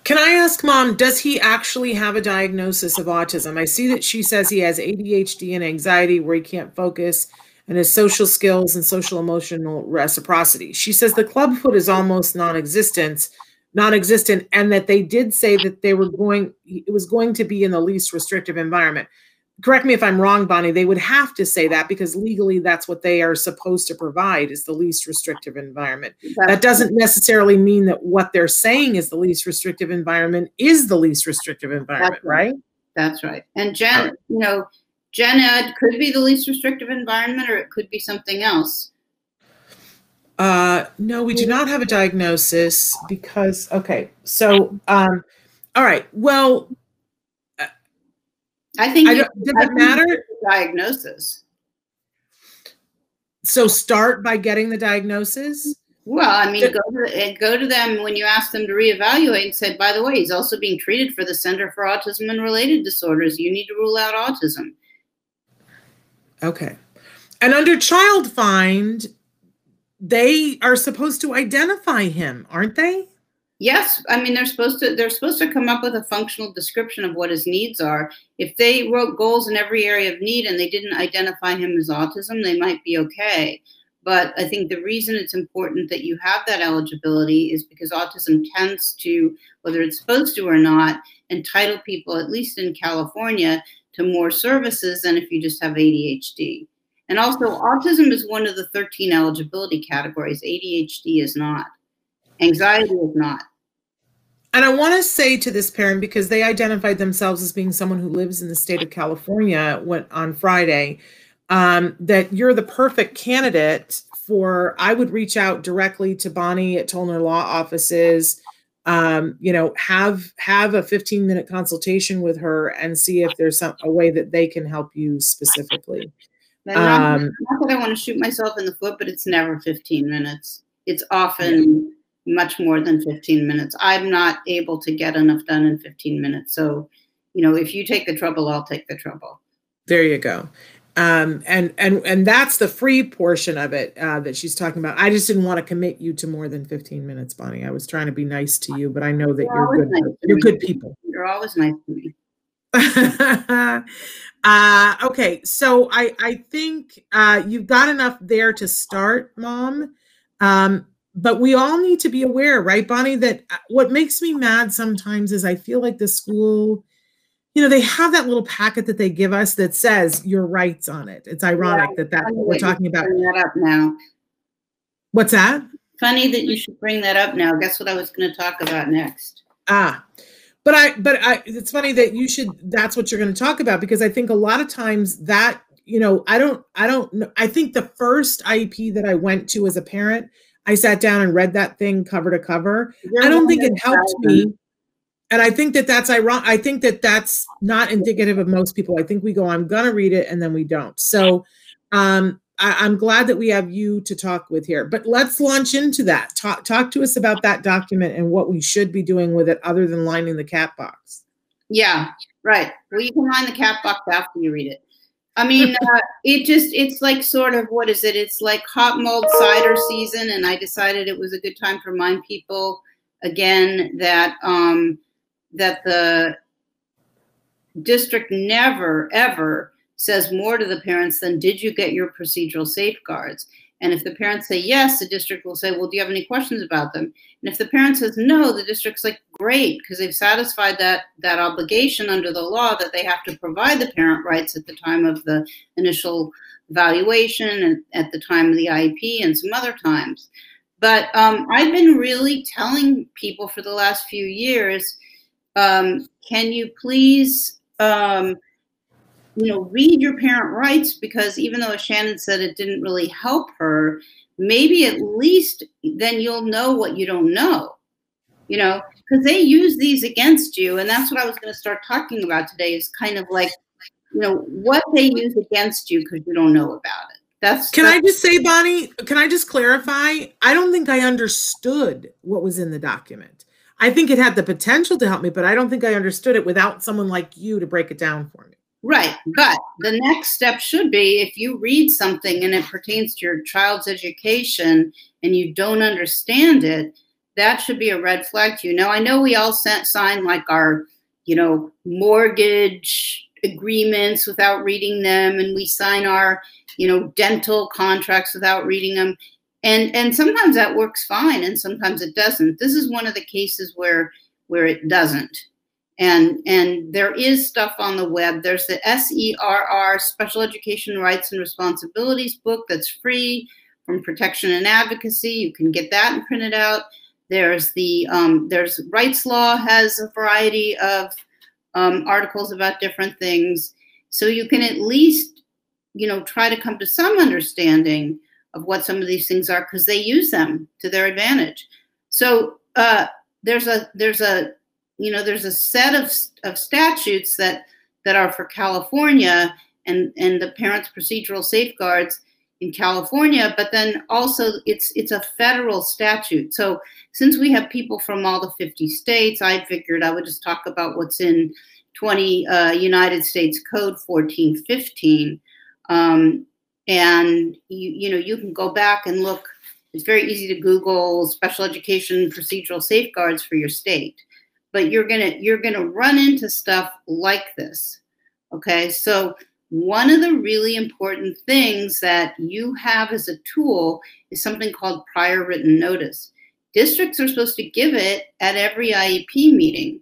can I ask mom, does he actually have a diagnosis of autism? I see that she says he has ADHD and anxiety where he can't focus and his social skills and social emotional reciprocity. She says the clubfoot is almost non-existent, non-existent, and that they did say that they were going, it was going to be in the least restrictive environment correct me if I'm wrong, Bonnie, they would have to say that because legally that's what they are supposed to provide is the least restrictive environment. That doesn't necessarily mean that what they're saying is the least restrictive environment is the least restrictive environment, that's right. right? That's right. And Jen, you know, Gen Ed could be the least restrictive environment or it could be something else. Uh, no, we do not have a diagnosis because, okay, so, um, all right, well, I think I does it matter diagnosis. So start by getting the diagnosis. Well, I mean, go to go to them when you ask them to reevaluate and said, by the way, he's also being treated for the Center for Autism and Related Disorders. You need to rule out autism. Okay. And under Child Find, they are supposed to identify him, aren't they? Yes, I mean they're supposed to they're supposed to come up with a functional description of what his needs are. If they wrote goals in every area of need and they didn't identify him as autism, they might be okay. But I think the reason it's important that you have that eligibility is because autism tends to, whether it's supposed to or not, entitle people, at least in California, to more services than if you just have ADHD. And also, autism is one of the 13 eligibility categories. ADHD is not. Anxiety is not. And I want to say to this parent because they identified themselves as being someone who lives in the state of California went on Friday um, that you're the perfect candidate for. I would reach out directly to Bonnie at Tollner Law Offices. Um, you know, have have a 15 minute consultation with her and see if there's some a way that they can help you specifically. Not, um, not that I want to shoot myself in the foot, but it's never 15 minutes. It's often much more than 15 minutes. I'm not able to get enough done in 15 minutes. So, you know, if you take the trouble, I'll take the trouble. There you go. Um, and and and that's the free portion of it uh, that she's talking about. I just didn't want to commit you to more than 15 minutes, Bonnie. I was trying to be nice to you, but I know that you're, you're good. Nice you're good people. You're always nice to me. uh, okay, so I I think uh, you've got enough there to start, Mom. Um, but we all need to be aware, right, Bonnie? That uh, what makes me mad sometimes is I feel like the school, you know, they have that little packet that they give us that says your rights on it. It's ironic yeah, that that's what we're talking about. Bring that up now. What's that? Funny that you should bring that up now. Guess what I was going to talk about next? Ah, but I, but I, it's funny that you should. That's what you're going to talk about because I think a lot of times that you know, I don't, I don't know. I think the first IEP that I went to as a parent I sat down and read that thing cover to cover. You're I don't think it helped me. And I think that that's ironic. I think that that's not indicative of most people. I think we go, I'm going to read it, and then we don't. So um, I, am glad that we have you to talk with here. But let's launch into that. Talk, talk to us about that document and what we should be doing with it other than lining the cat box. Yeah, right. Well, you can line the cat box after you read it. I mean, uh, it just, it's like sort of, what is it? It's like hot mulled cider season. And I decided it was a good time to remind people again that, um, that the district never, ever says more to the parents than did you get your procedural safeguards? And if the parents say yes, the district will say, well, do you have any questions about them? And if the parent says no, the district's like, great, because they've satisfied that, that obligation under the law that they have to provide the parent rights at the time of the initial evaluation and at the time of the IEP and some other times. But um, I've been really telling people for the last few years, um, can you please um, you know, read your parent rights because even though Shannon said it didn't really help her, maybe at least then you'll know what you don't know, you know, because they use these against you. And that's what I was going to start talking about today is kind of like, you know, what they use against you because you don't know about it. That's can that's, I just say, Bonnie? Can I just clarify? I don't think I understood what was in the document. I think it had the potential to help me, but I don't think I understood it without someone like you to break it down for me. Right. But the next step should be if you read something and it pertains to your child's education and you don't understand it, that should be a red flag to you. Now, I know we all sent, sign like our, you know, mortgage agreements without reading them, and we sign our, you know, dental contracts without reading them. And and sometimes that works fine, and sometimes it doesn't. This is one of the cases where where it doesn't and and there is stuff on the web. There's the serr special education rights and responsibilities book that's free from protection and advocacy. You can get that and print it out. There's the um, there's Wrightslaw has a variety of um, articles about different things. So you can at least you know try to come to some understanding of what some of these things are because they use them to their advantage. So uh, there's a there's a you know, there's a set of, of statutes that that are for California and and the parents' procedural safeguards in California, but then also it's it's a federal statute. So since we have people from all the 50 states, I figured I would just talk about what's in 20 uh, United States Code 1415. Um, and you you know you can go back and look. It's very easy to Google special education procedural safeguards for your state but you're gonna you're gonna run into stuff like this okay? So one of the really important things that you have as a tool is something called prior written notice. Districts are supposed to give it at every iep meeting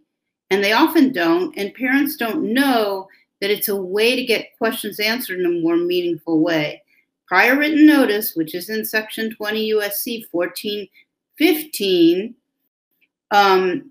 and they often don't and parents don't know that it's a way to get questions answered in a more meaningful way. Prior written notice which is in section 20 usc 1415 um,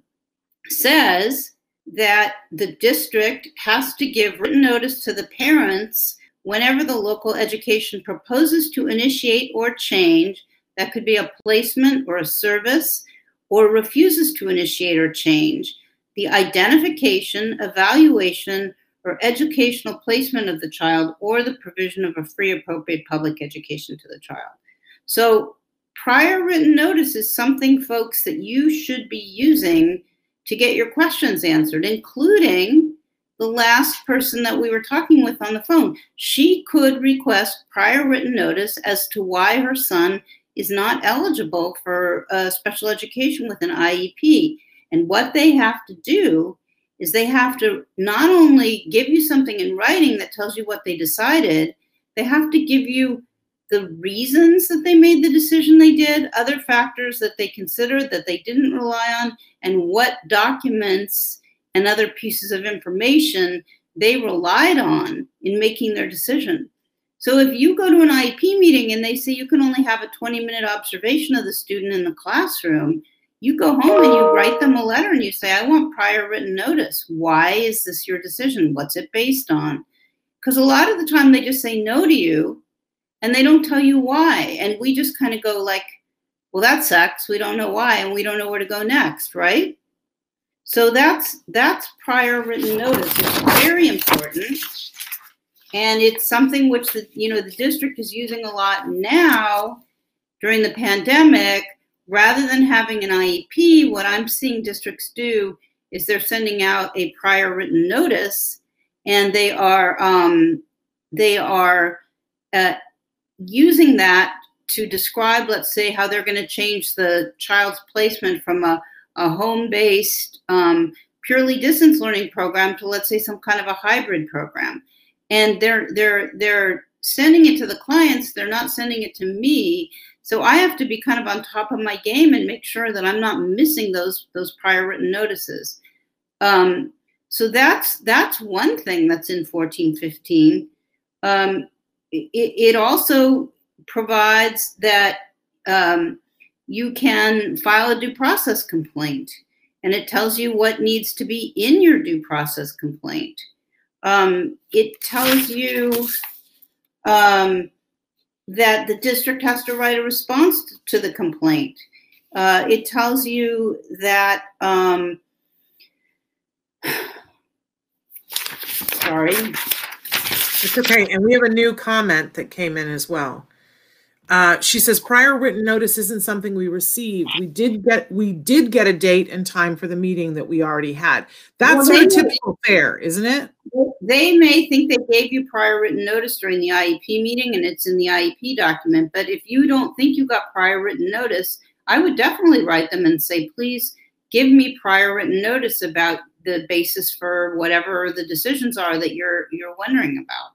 says that the district has to give written notice to the parents whenever the local education proposes to initiate or change, that could be a placement or a service, or refuses to initiate or change, the identification, evaluation, or educational placement of the child, or the provision of a free, appropriate public education to the child. So, prior written notice is something, folks, that you should be using to get your questions answered, including the last person that we were talking with on the phone. She could request prior written notice as to why her son is not eligible for uh, special education with an IEP. And what they have to do is they have to not only give you something in writing that tells you what they decided, they have to give you the reasons that they made the decision they did, other factors that they considered that they didn't rely on, and what documents and other pieces of information they relied on in making their decision. So if you go to an IEP meeting and they say you can only have a 20 minute observation of the student in the classroom, you go home and you write them a letter and you say, I want prior written notice. Why is this your decision? What's it based on? Because a lot of the time they just say no to you and they don't tell you why. And we just kind of go like, well, that sucks. We don't know why, and we don't know where to go next, right? So that's that's prior written notice. It's very important, and it's something which the you know the district is using a lot now during the pandemic. Rather than having an IEP, what I'm seeing districts do is they're sending out a prior written notice, and they are um, they are uh, using that to describe, let's say, how they're going to change the child's placement from a, a home based, um, purely distance learning program to, let's say, some kind of a hybrid program. And they're, they're, they're sending it to the clients, they're not sending it to me. So I have to be kind of on top of my game and make sure that I'm not missing those, those prior written notices. Um, so that's that's one thing that's in 1415. Um, it, it also provides that um, you can file a due process complaint and it tells you what needs to be in your due process complaint. Um, it tells you um, that the district has to write a response to the complaint. Uh, it tells you that, um, sorry. It's okay. And we have a new comment that came in as well. Uh, she says prior written notice isn't something we received. We did get we did get a date and time for the meeting that we already had. That's well, sort of typical fare, isn't it? They may think they gave you prior written notice during the IEP meeting and it's in the IEP document, but if you don't think you got prior written notice, I would definitely write them and say, please give me prior written notice about the basis for whatever the decisions are that you're you're wondering about.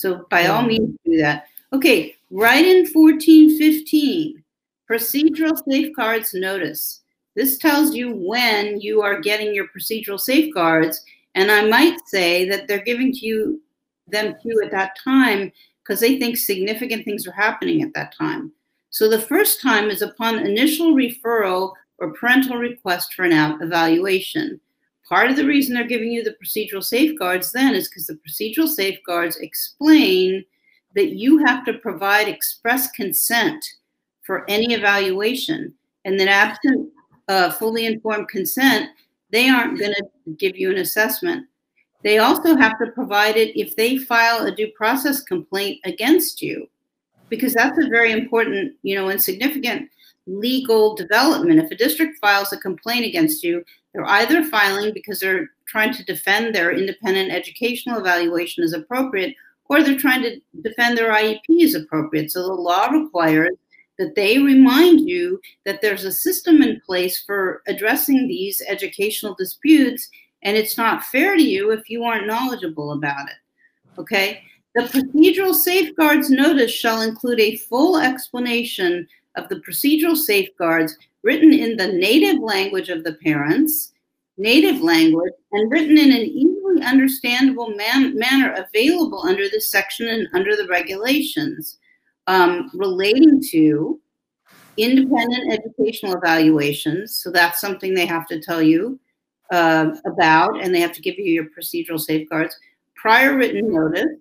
So by all means do that. Okay, right in 1415, procedural safeguards notice. This tells you when you are getting your procedural safeguards. And I might say that they're giving to you them to you at that time because they think significant things are happening at that time. So the first time is upon initial referral or parental request for an evaluation. Part of the reason they're giving you the procedural safeguards then is because the procedural safeguards explain that you have to provide express consent for any evaluation, and that absent uh, fully informed consent, they aren't going to give you an assessment. They also have to provide it if they file a due process complaint against you, because that's a very important, you know, and significant legal development. If a district files a complaint against you, they're either filing because they're trying to defend their independent educational evaluation as appropriate, or they're trying to defend their IEP as appropriate. So the law requires that they remind you that there's a system in place for addressing these educational disputes, and it's not fair to you if you aren't knowledgeable about it. Okay? The procedural safeguards notice shall include a full explanation of the procedural safeguards written in the native language of the parents, native language, and written in an easily understandable man- manner available under this section and under the regulations um, relating to independent educational evaluations. So that's something they have to tell you. uh, about, and they have to give you your procedural safeguards, prior written notice,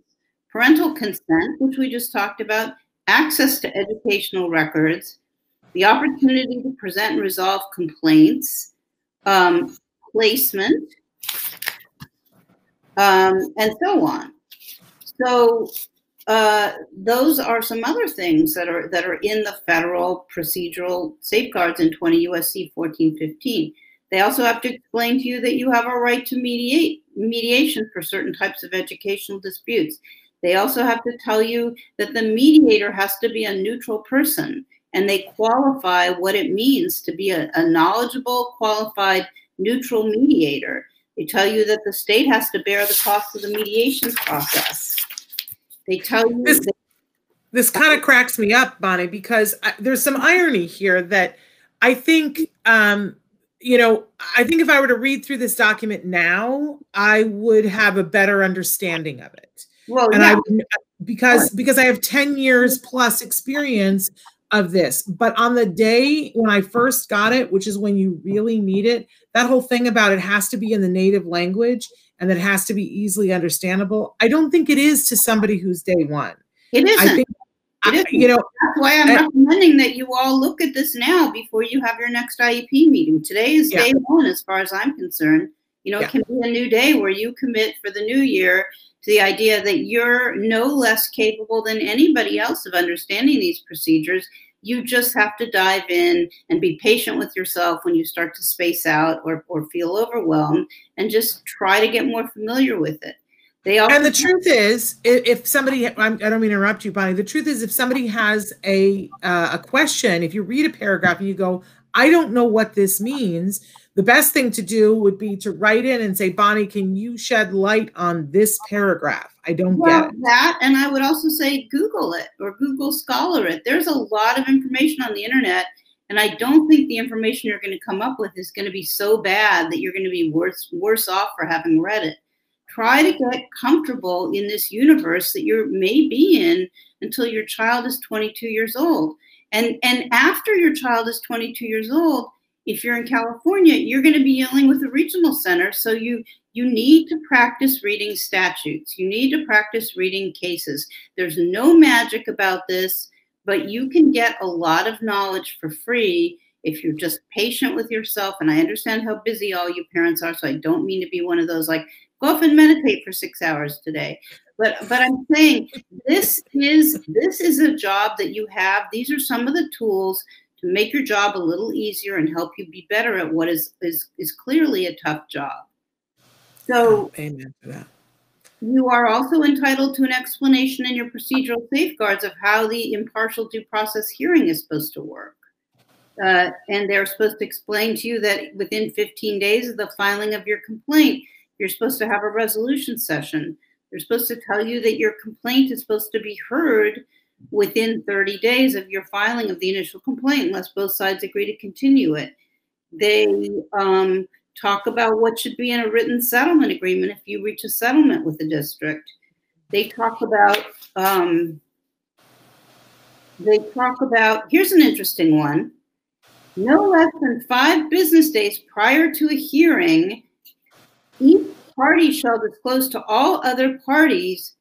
parental consent, which we just talked about, access to educational records, the opportunity to present and resolve complaints, um, placement, um, and so on. So uh, those are some other things that are that are in the federal procedural safeguards in 20 USC 1415. They also have to explain to you that you have a right to mediate mediation for certain types of educational disputes. They also have to tell you that the mediator has to be a neutral person and they qualify what it means to be a, a knowledgeable, qualified, neutral mediator. They tell you that the state has to bear the cost of the mediation process. They tell you this, this kind of cracks me up, Bonnie, because I, there's some irony here that I think um, you know, I think if I were to read through this document now, I would have a better understanding of it. Well, and yeah. I because because I have 10 years plus experience of this. But on the day when I first got it, which is when you really need it, that whole thing about it has to be in the native language and that has to be easily understandable. I don't think it is to somebody who's day one. It isn't. I think I, you know, that's why I'm recommending that you all look at this now before you have your next IEP meeting. Today is yeah. day one, as far as I'm concerned. You know, yeah. it can be a new day where you commit for the new year to the idea that you're no less capable than anybody else of understanding these procedures. You just have to dive in and be patient with yourself when you start to space out or, or feel overwhelmed and just try to get more familiar with it. They all and the truth is, if somebody, I don't mean to interrupt you, Bonnie. The truth is, if somebody has a uh, a question, if you read a paragraph and you go, "I don't know what this means," the best thing to do would be to write in and say, "Bonnie, can you shed light on this paragraph? I don't well, get it." That, and I would also say, Google it or Google Scholar it. There's a lot of information on the internet. And I don't think the information you're going to come up with is going to be so bad that you're going to be worse worse off for having read it try to get comfortable in this universe that you may be in until your child is 22 years old. And, and after your child is 22 years old, if you're in California, you're going to be dealing with a regional center. So you, you need to practice reading statutes. You need to practice reading cases. There's no magic about this, but you can get a lot of knowledge for free if you're just patient with yourself. And I understand how busy all you parents are. So I don't mean to be one of those like, Go off and meditate for six hours today. But but I'm saying this is this is a job that you have. These are some of the tools to make your job a little easier and help you be better at what is is is clearly a tough job. So oh, amen to that. You are also entitled to an explanation in your procedural safeguards of how the impartial due process hearing is supposed to work. Uh, and they're supposed to explain to you that within 15 days of the filing of your complaint, you're supposed to have a resolution session. They're supposed to tell you that your complaint is supposed to be heard within 30 days of your filing of the initial complaint, unless both sides agree to continue it. They um, talk about what should be in a written settlement agreement if you reach a settlement with the district. They talk about um, they talk about here's an interesting one. No less than five business days prior to a hearing, each party shall disclose to all other parties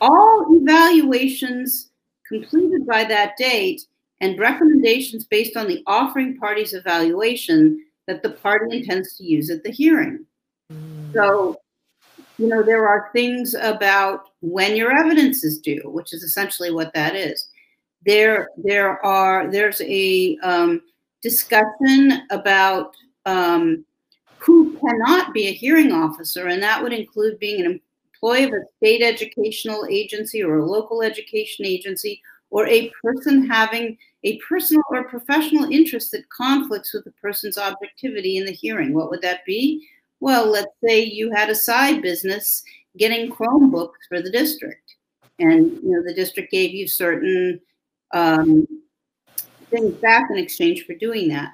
all evaluations completed by that date and recommendations based on the offering party's evaluation that the party intends to use at the hearing. So, you know, there are things about when your evidence is due, which is essentially what that is. There, there are there's a um, discussion about um, who cannot be a hearing officer, and that would include being an employee of a state educational agency or a local education agency, or a person having a personal or professional interest that conflicts with the person's objectivity in the hearing. What would that be? Well, let's say you had a side business getting Chromebooks for the district, and you know the district gave you certain um, things back in exchange for doing that.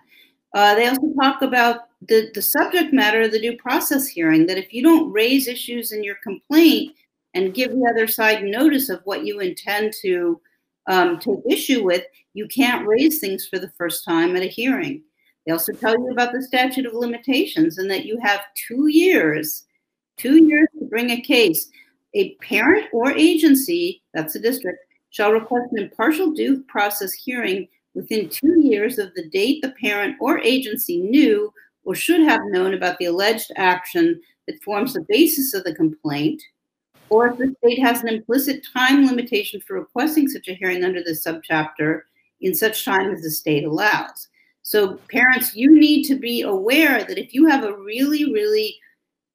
Uh, they also talk about the, the subject matter of the due process hearing that if you don't raise issues in your complaint and give the other side notice of what you intend to um, take issue with, you can't raise things for the first time at a hearing. They also tell you about the statute of limitations and that you have two years, two years to bring a case. A parent or agency, that's a district, shall request an impartial due process hearing within two years of the date the parent or agency knew or should have known about the alleged action that forms the basis of the complaint, or if the state has an implicit time limitation for requesting such a hearing under this subchapter in such time as the state allows. So parents, you need to be aware that if you have a really, really,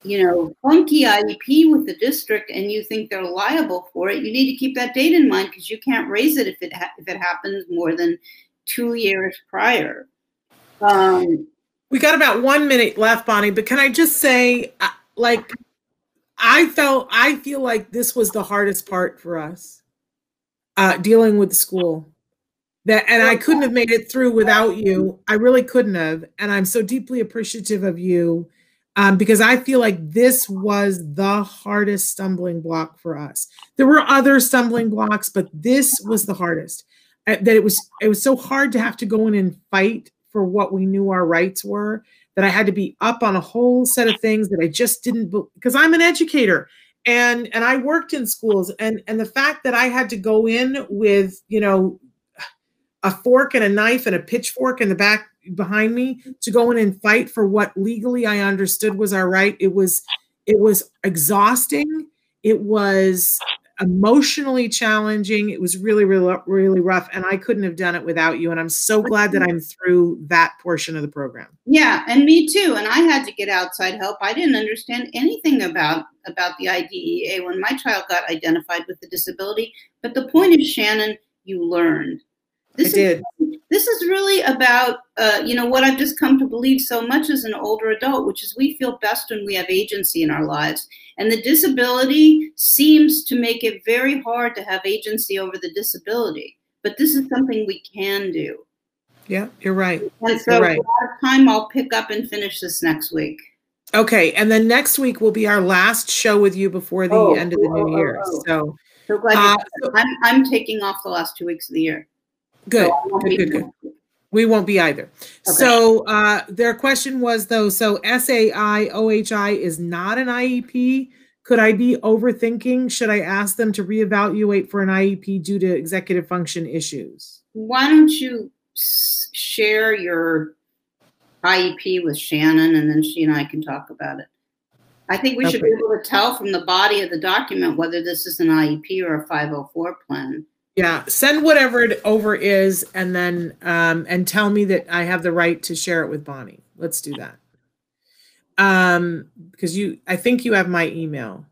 you know, funky IEP with the district and you think they're liable for it, you need to keep that date in mind because you can't raise it if it if it happens more than two years prior. Um, we got about one minute left, Bonnie, but can I just say, uh, like, I felt, I feel like this was the hardest part for us uh, dealing with school. That, and I couldn't have made it through without you. I really couldn't have. And I'm so deeply appreciative of you um, because I feel like this was the hardest stumbling block for us. There were other stumbling blocks, but this was the hardest. Uh, that it was it was so hard to have to go in and fight for what we knew our rights were that I had to be up on a whole set of things that I just didn't because I'm an educator and and I worked in schools and and the fact that I had to go in with you know a fork and a knife and a pitchfork in the back behind me to go in and fight for what legally I understood was our right it was it was exhausting. It was emotionally challenging. It was really, really, really rough. And I couldn't have done it without you. And I'm so glad that I'm through that portion of the program. Yeah, and me too. And I had to get outside help. I didn't understand anything about about the IDEA when my child got identified with the disability. But the point is, Shannon, you learned. This I did. Is, this is really about, uh, you know, what I've just come to believe so much as an older adult, which is we feel best when we have agency in our lives. And the disability seems to make it very hard to have agency over the disability. But this is something we can do. Yeah, you're right. And so, you're right. time I'll pick up and finish this next week. Okay, and then next week will be our last show with you before the oh, end of the oh, new oh, year. Oh. So, so glad uh, I'm I'm taking off the last two weeks of the year. Good, so good, good, good. We won't be either. Okay. So uh, their question was though, so SAI OHI is not an IEP. Could I be overthinking? Should I ask them to reevaluate for an IEP due to executive function issues? Why don't you share your IEP with Shannon and then she and I can talk about it. I think we okay. should be able to tell from the body of the document whether this is an IEP or a 504 plan. Yeah, send whatever it over is, and then um, and tell me that I have the right to share it with Bonnie. Let's do that. Um, because you, I think you have my email.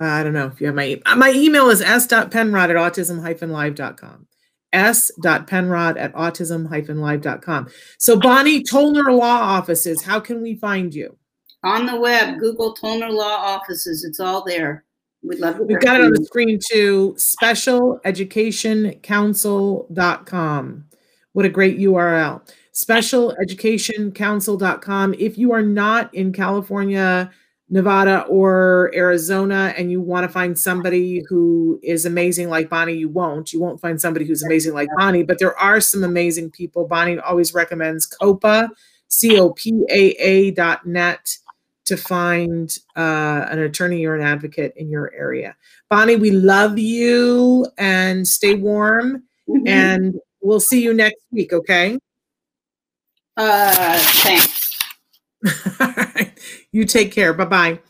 Uh, I don't know if you have my my email is s.penrod at autism-live.com. s.penrod at autism-live.com. So Bonnie Tollner Law Offices, how can we find you? On the web, Google Tollner Law Offices. It's all there. We'd love to We've got it on the screen too. Specialeducationcounsel.com. What a great URL. Specialeducationcounsel.com. If you are not in California, Nevada, or Arizona, and you want to find somebody who is amazing like Bonnie, you won't. You won't find somebody who's amazing like Bonnie, but there are some amazing people. Bonnie always recommends COPAA, C O P A A dot net to find uh, an attorney or an advocate in your area. Bonnie, we love you and stay warm. Mm-hmm. And we'll see you next week, okay? Uh, thanks. you take care. Bye bye.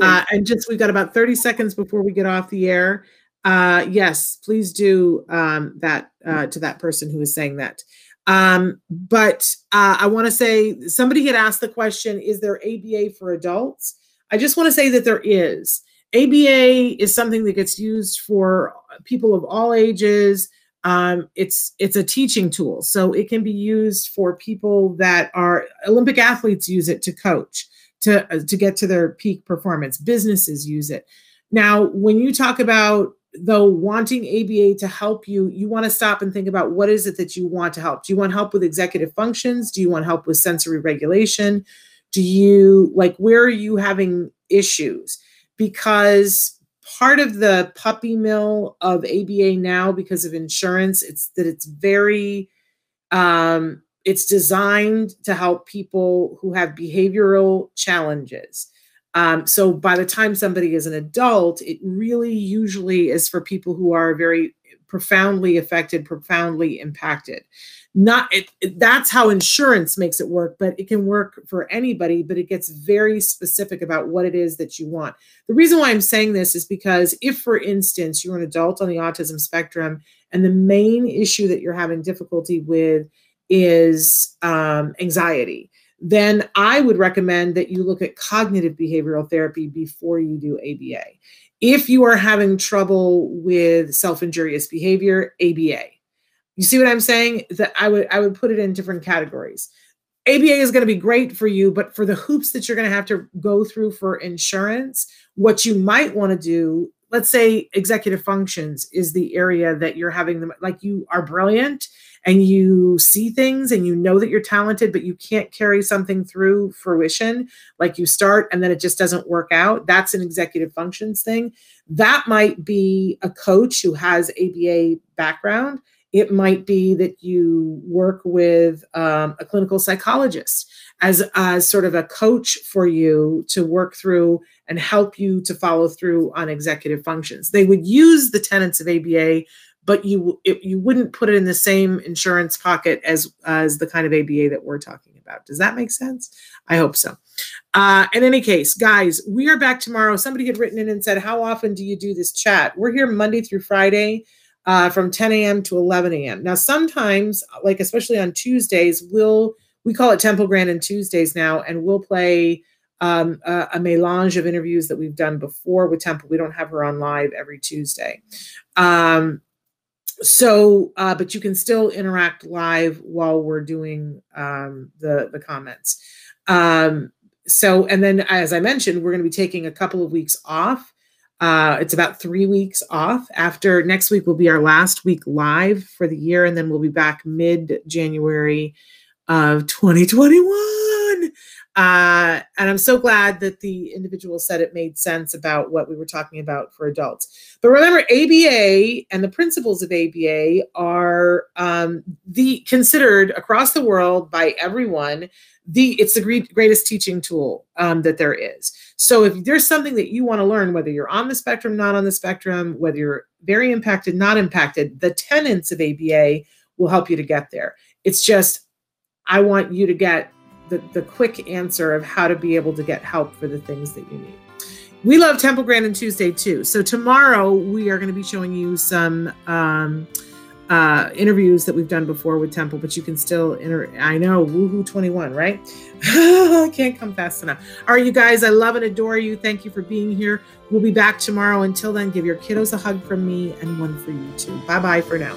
Uh, and just we've got about 30 seconds before we get off the air. Uh, yes, please do um, that uh, to that person who is saying that. Um, but uh, I want to say somebody had asked the question Is there ABA for adults? I just want to say that there is. ABA is something that gets used for people of all ages. Um, it's it's a teaching tool, so it can be used for people that are Olympic athletes use it to coach to uh, to get to their peak performance. Businesses use it. Now, when you talk about though wanting ABA to help you, you want to stop and think about what is it that you want to help. Do you want help with executive functions? Do you want help with sensory regulation? Do you like where are you having issues? Because part of the puppy mill of ABA now, because of insurance, it's that it's very um it's designed to help people who have behavioral challenges. Um, so by the time somebody is an adult, it really usually is for people who are very profoundly affected, profoundly impacted. Not it, it, that's how insurance makes it work, but it can work for anybody, but it gets very specific about what it is that you want. The reason why I'm saying this is because if, for instance, you're an adult on the autism spectrum and the main issue that you're having difficulty with is um, anxiety, then I would recommend that you look at cognitive behavioral therapy before you do ABA. If you are having trouble with self-injurious behavior, ABA. You see what I'm saying? That I would I would put it in different categories. ABA is going to be great for you, but for the hoops that you're going to have to go through for insurance, what you might want to do, let's say executive functions is the area that you're having them like you are brilliant and you see things and you know that you're talented, but you can't carry something through fruition, like you start and then it just doesn't work out, that's an executive functions thing. That might be a coach who has ABA background. It might be that you work with um, a clinical psychologist as, as sort of a coach for you to work through and help you to follow through on executive functions. They would use the tenets of ABA but you it, you wouldn't put it in the same insurance pocket as as the kind of ABA that we're talking about. Does that make sense? I hope so. Uh, in any case, guys, we are back tomorrow. Somebody had written in and said, "How often do you do this chat?" We're here Monday through Friday. Uh, from 10 a.m. to 11 a.m. Now, sometimes, like especially on Tuesdays, we'll we call it Temple Grandin Tuesdays now, and we'll play um, a, a, melange of interviews that we've done before with Temple. We don't have her on live every Tuesday. Um, so uh, but you can still interact live while we're doing um, the the comments. Um, so and then as i mentioned we're going to be taking a couple of weeks off. Uh, it's about three weeks off. After next week will be our last week live for the year and then we'll be back mid january of 2021 uh, and I'm so glad that the individual said it made sense about what we were talking about for adults. But remember, ABA and the principles of ABA are um, the considered across the world by everyone. The it's the great, greatest teaching tool um, that there is. So if there's something that you want to learn, whether you're on the spectrum, not on the spectrum, whether you're very impacted, not impacted, the tenets of ABA will help you to get there. It's just I want you to get the, the quick answer of how to be able to get help for the things that you need. We love Temple Grandin Tuesday too. So tomorrow we are going to be showing you some um, uh, interviews that we've done before with Temple, but you can still enter. I know, woohoo 21, right? I can't come fast enough. All right, you guys, I love and adore you. Thank you for being here. We'll be back tomorrow. Until then, give your kiddos a hug from me and one for you too. Bye bye for now.